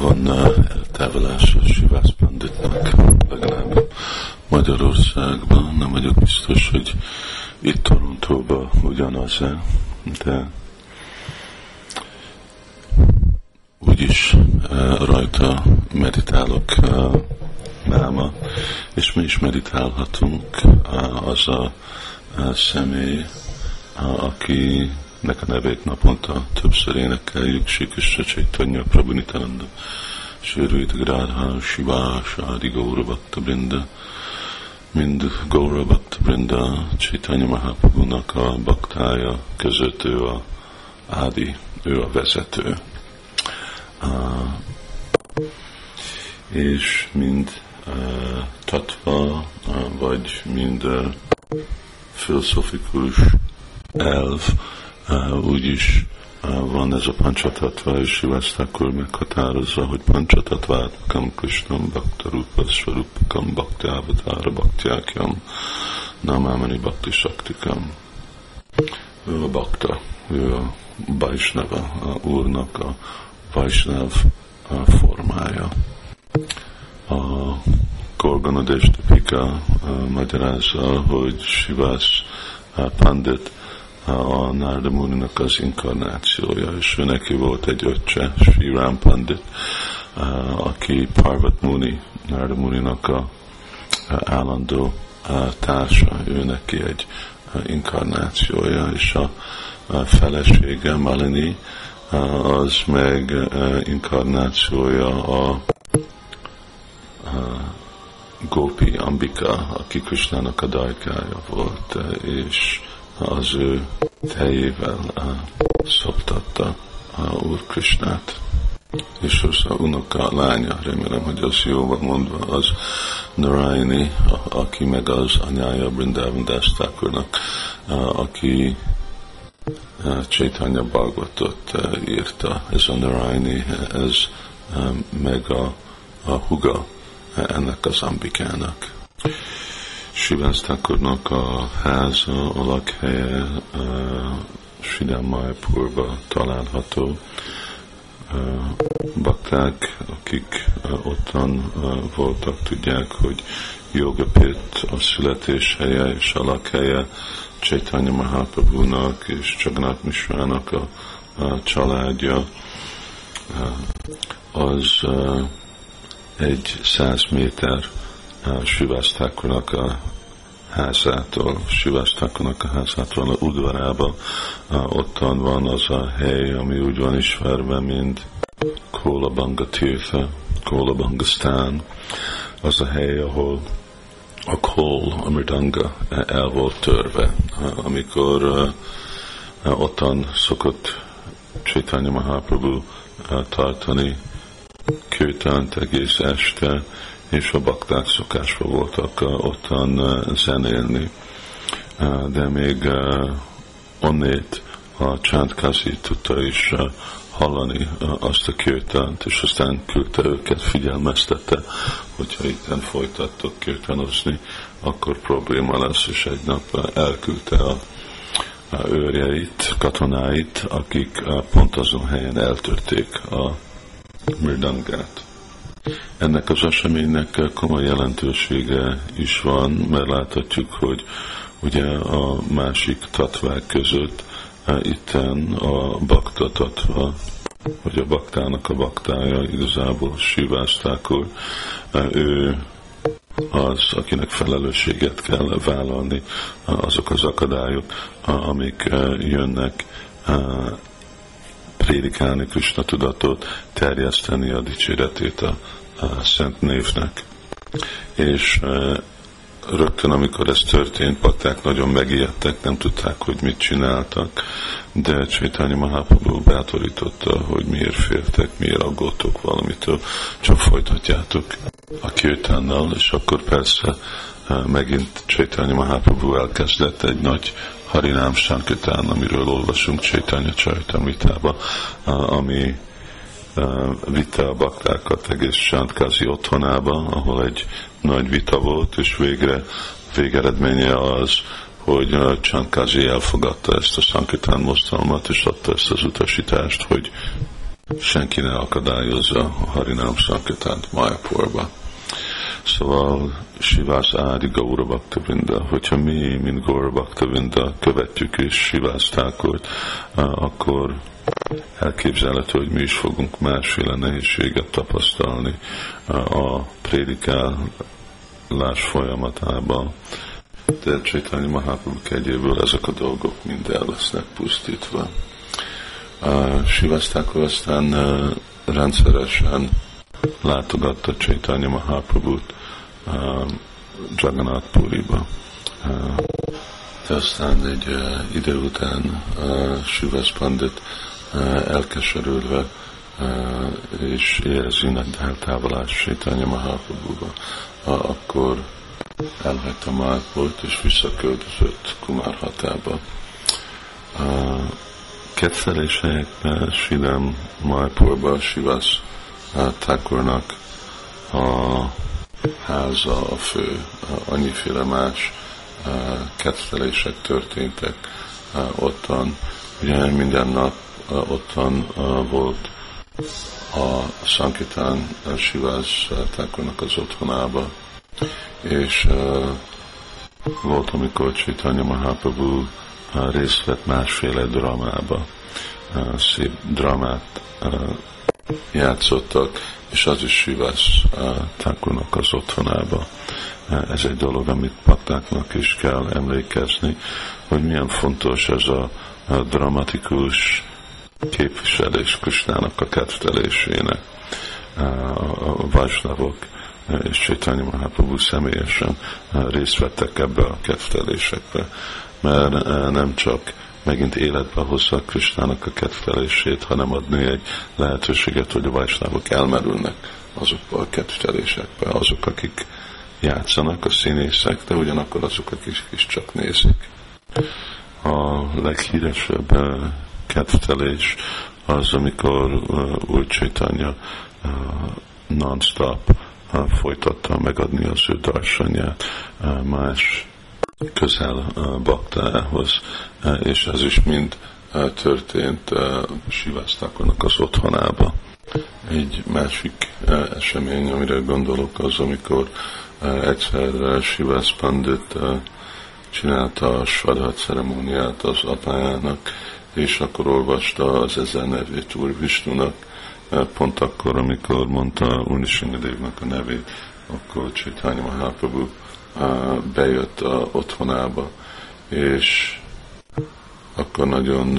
van eltávolás a Sivász Panditnak, legalább Magyarországban. Nem vagyok biztos, hogy itt Torontóban ugyanaz-e, de úgyis rajta meditálok náma, és mi is meditálhatunk az a személy, aki nek a nevét naponta többször énekeljük, Sikisra Chaitanya Prabhu Nitananda, Sérvét Grádha, Shiva, Sádi Gaura Bhakta Brinda, mind Gaura Bhakta Brinda, Chaitanya Mahaprabhu-nak a baktája között ő a ádi, ő a vezető. Uh, és mind uh, tatva, uh, vagy mind uh, filozofikus elv, úgyis van ez a pancsatatva, és Sivasztákor meghatározza, hogy pancsatatva kam Krishnam Bhakta Rupa Svarupakam Bhakti Avatára Bhaktiákjam Namámani Bhakti Saktikam. Ő a Bhakta, ő a Vaisnava, a Úrnak a Vaisnav formája. A Gorgana Destapika magyarázza, hogy Sivász Pandit a Narda Muninak az inkarnációja, és ő neki volt egy öccse, Sri Ram Pandit, aki Parvat Muni, Narda Muninak a állandó társa, ő neki egy inkarnációja, és a felesége Malini az meg inkarnációja a, Gopi Ambika, aki Krishnának a dajkája volt, és az ő tejével szoptatta a Úr Krisnát. És az a unoka, a lánya, remélem, hogy az jó van mondva, az Narayani, aki meg az anyája Brindavan Dásztákurnak, aki Chaitanya Bhagavatot írta, ez a Narayani, ez meg a, a huga ennek az Ambikának. Sivasztakornak a háza, a lakhelye Sidán Majpurba található. Bakták, akik ottan voltak, tudják, hogy Jogapit a születés helye és a lakhelye Chaitanya Mahaprabhu-nak és Csagnat Misrának a, a családja az egy száz méter Sivasztákonak a házától, Sivasztákonak a házától, a udvarában, ottan van az a hely, ami úgy van ismerve, mint Kólabanga Tirtha, Kólabangasztán, az a hely, ahol a kól, a mridanga el volt törve, amikor ottan szokott Chaitanya Mahaprabhu tartani kőtánt egész este, és a bakták szokásba voltak ottan zenélni. De még onnét a Csántkázi tudta is hallani azt a kőtánt, és aztán küldte őket, figyelmeztette, hogyha itt folytattok kőtánozni, akkor probléma lesz, és egy nap elküldte a, őrjeit, katonáit, akik pont azon helyen eltörték a mirdangát. Ennek az eseménynek komoly jelentősége is van, mert láthatjuk, hogy ugye a másik tatvák között e, itten a bakta tatva, vagy a baktának a baktája, igazából Sivásztákor, e, ő az, akinek felelősséget kell vállalni azok az akadályok, amik e, jönnek prédikálni Krishna tudatot, terjeszteni a dicséretét a, a szent névnek. És e, rögtön, amikor ez történt, pakták nagyon megijedtek, nem tudták, hogy mit csináltak, de Csaitányi Mahaprabhu bátorította, hogy miért féltek, miért aggódtok valamitől, csak folytatjátok a kirtánnal, és akkor persze e, megint Csaitányi Mahaprabhu elkezdett egy nagy Harinám Sankitán, amiről olvasunk Csaitanya Csajtamritába, ami vitte a baktákat egész Sántkázi otthonába, ahol egy nagy vita volt, és végre végeredménye az, hogy Csántkázi elfogadta ezt a Sankitán mozgalmat, és adta ezt az utasítást, hogy senki ne akadályozza a Harinám Sankitát Majapurba. Szóval Sivás Ádi Gaura Bhaktavinda, hogyha mi, mint Gaura Bhaktavinda követjük és Sivásztákot, akkor elképzelhető, hogy mi is fogunk másféle nehézséget tapasztalni a prédikálás folyamatában. De Csaitanya Mahaprabhu kegyéből ezek a dolgok mind el lesznek pusztítva. Sivasztákor aztán rendszeresen látogatta Csaitanya Mahaprabhut Jagannath Puriba. De aztán egy idő után Sivas Pandit elkeserülve és érzi nagy eltávolás Sétánya Mahaprabhuba, akkor elhagyta Márport és visszaköltözött Kumárhatába. A kettelés helyekben Sidem Márporba Sivas Thakurnak a háza a fő, annyiféle más kettelések történtek ottan. Ugye minden nap ottan volt a Sankitán Sivás Thakurnak az otthonába, és volt, amikor Chaitanya Mahaprabhu részt vett másféle dramába, szép dramát játszottak, és az is Sivas Thakurnak az otthonába. Ez egy dolog, amit paktáknak is kell emlékezni, hogy milyen fontos ez a, dramatikus képviselés Krisnának a kettelésének. A Vajsnavok és Chaitanya Mahaprabhu személyesen részt vettek ebbe a kettelésekbe, mert nem csak megint életbe hozza Kristának a kettelését, hanem adni egy lehetőséget, hogy a vajsnávok elmerülnek azokba a kettelésekbe, azok, akik játszanak, a színészek, de ugyanakkor azok, akik is csak nézik. A leghíresebb eh, kettelés az, amikor uh, Úr Csaitanya uh, non-stop folytatta megadni az ő darsanyát más közel baktához, és ez is mind történt Sivasztakonak az otthonába. Egy másik esemény, amire gondolok, az, amikor egyszer Sivász Pandit csinálta a Svadhat ceremóniát az apájának, és akkor olvasta az ezer nevét Úr Visnunak, pont akkor, amikor mondta Unisingadévnak a nevét, akkor Csaitanya Mahaprabhu bejött a otthonába, és akkor nagyon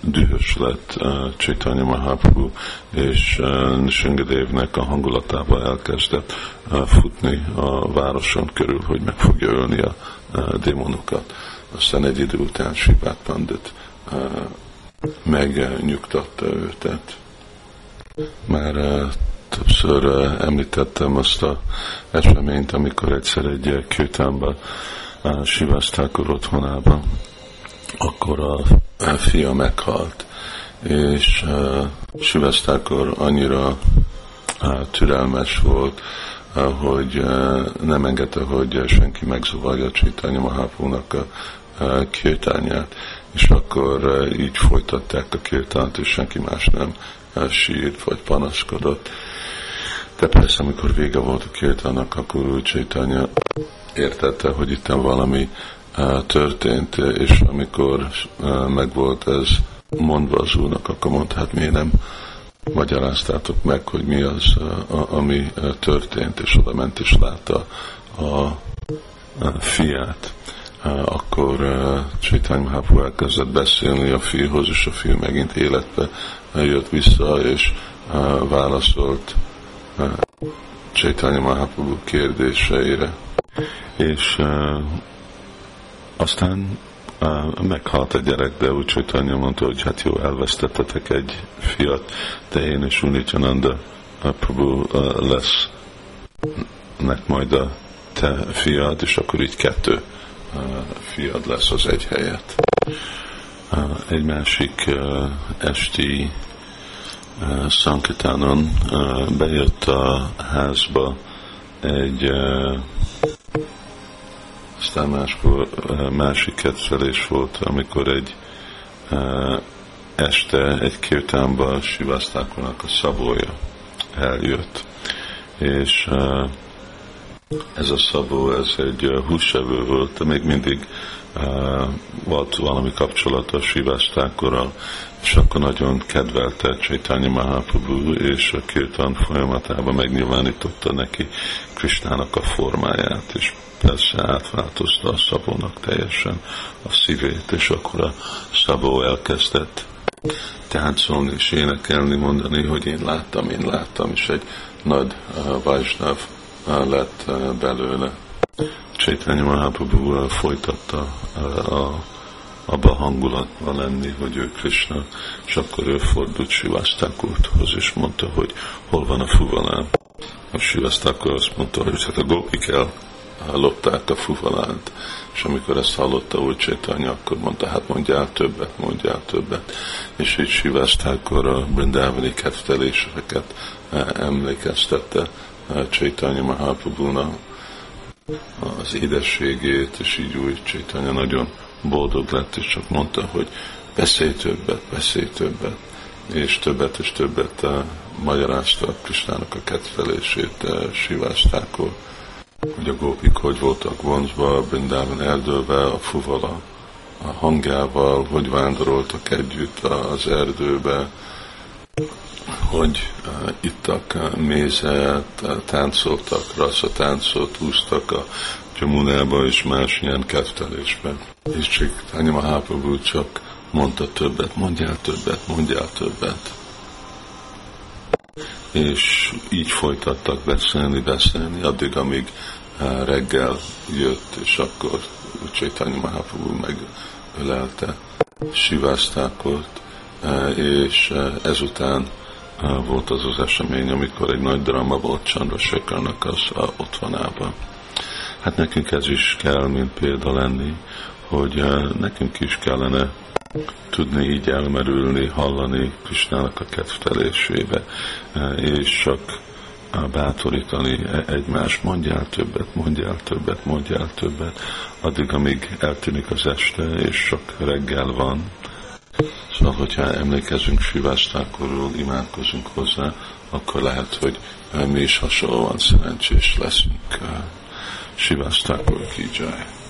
dühös lett Csaitanya Mahaprabhu, és Nishingadevnek a hangulatával elkezdett futni a városon körül, hogy meg fogja ölni a démonokat. Aztán egy idő után Sipát Pandit megnyugtatta őtet. Már többször említettem azt a eseményt, amikor egyszer egy kőtámba sivázták a otthonában, akkor a fia meghalt, és Sivasztákor annyira türelmes volt, hogy nem engedte, hogy senki megzavarja Csitanya Mahápónak a kirtányát, és akkor így folytatták a kirtánt, és senki más nem sírt vagy panaszkodott. De persze, amikor vége volt a kirtának, akkor úgy Csaitanya értette, hogy itt valami uh, történt, és amikor uh, megvolt ez mondva az úrnak, akkor mondta, hát miért nem magyaráztátok meg, hogy mi az, uh, ami történt, és oda ment és látta a, fiát. Akkor Csaitanya Mahaprabhu elkezdett beszélni a fiúhoz, és a fiú megint életbe jött vissza, és válaszolt Csaitanya Mahaprabhu kérdéseire. És uh, aztán uh, meghalt a gyerek, de úgy Csaitanya mondta, hogy hát jó, elvesztettetek egy fiat, de én és Unityananda Prabhu uh, lesz nek majd a te fiad, és akkor így kettő fiad lesz az egy helyet. Egy másik esti Sankitánon bejött a házba egy aztán máskor másik kettelés volt, amikor egy este egy kirtánban Sivasztákonak a szabója eljött. És ez a szabó, ez egy húsevő volt, de még mindig volt valami kapcsolata Sivasztákorral, és akkor nagyon kedvelte Csaitanya Mahaprabhu, és a kirtan folyamatában megnyilvánította neki Kristának a formáját, és persze átváltozta a szabónak teljesen a szívét, és akkor a szabó elkezdett táncolni és énekelni, mondani, hogy én láttam, én láttam, és egy nagy uh, Vajsnav uh, lett uh, belőle. Csaitanya Mahaprabhu folytatta a abba a hangulatban lenni, hogy ő Krishna, és akkor ő fordult Sivasztákurthoz, és mondta, hogy hol van a fuvalám. A Sivasztákur azt mondta, hogy hát a gópik el lopták a fuvalánt, és amikor ezt hallotta úgy Csétanya, akkor mondta, hát mondjál többet, mondjál többet. És így Sivasztákor a brindávani ketteléseket e, emlékeztette Csétanya Mahaprabhu az édességét, és így úgy Csétanya nagyon boldog lett, és csak mondta, hogy beszélj többet, beszélj többet, és többet és többet uh, magyarázta a Kristának a kettelését uh, Sivástákor, hogy a gópik hogy voltak vonzva, Brindában erdővel, a fuvala, a hangjával, hogy vándoroltak együtt az erdőbe, hogy uh, ittak uh, mézet, uh, táncoltak, táncot, úsztak a Jamunába és más ilyen kettelésben. És csak Tanya Mahaprabhu csak mondta többet, mondjál többet, mondjál többet. És így folytattak beszélni, beszélni, addig, amíg eh, reggel jött, és akkor Chaitanya Mahaprabhu megölelte Sivasztákot, eh, és eh, ezután volt az az esemény, amikor egy nagy drama volt Chandra Shekarnak az otthonában. Hát nekünk ez is kell, mint példa lenni, hogy eh, nekünk is kellene tudni így elmerülni, hallani Krisnának a kedvtelésébe, eh, és csak eh, bátorítani e-, egymást, mondjál többet, mondjál többet, mondjál többet, addig, amíg eltűnik az este, és csak reggel van. Szóval, hogyha emlékezünk Sivástákorról, imádkozunk hozzá, akkor lehet, hogy mi is hasonlóan szerencsés leszünk. Shivas Thakur ki jai.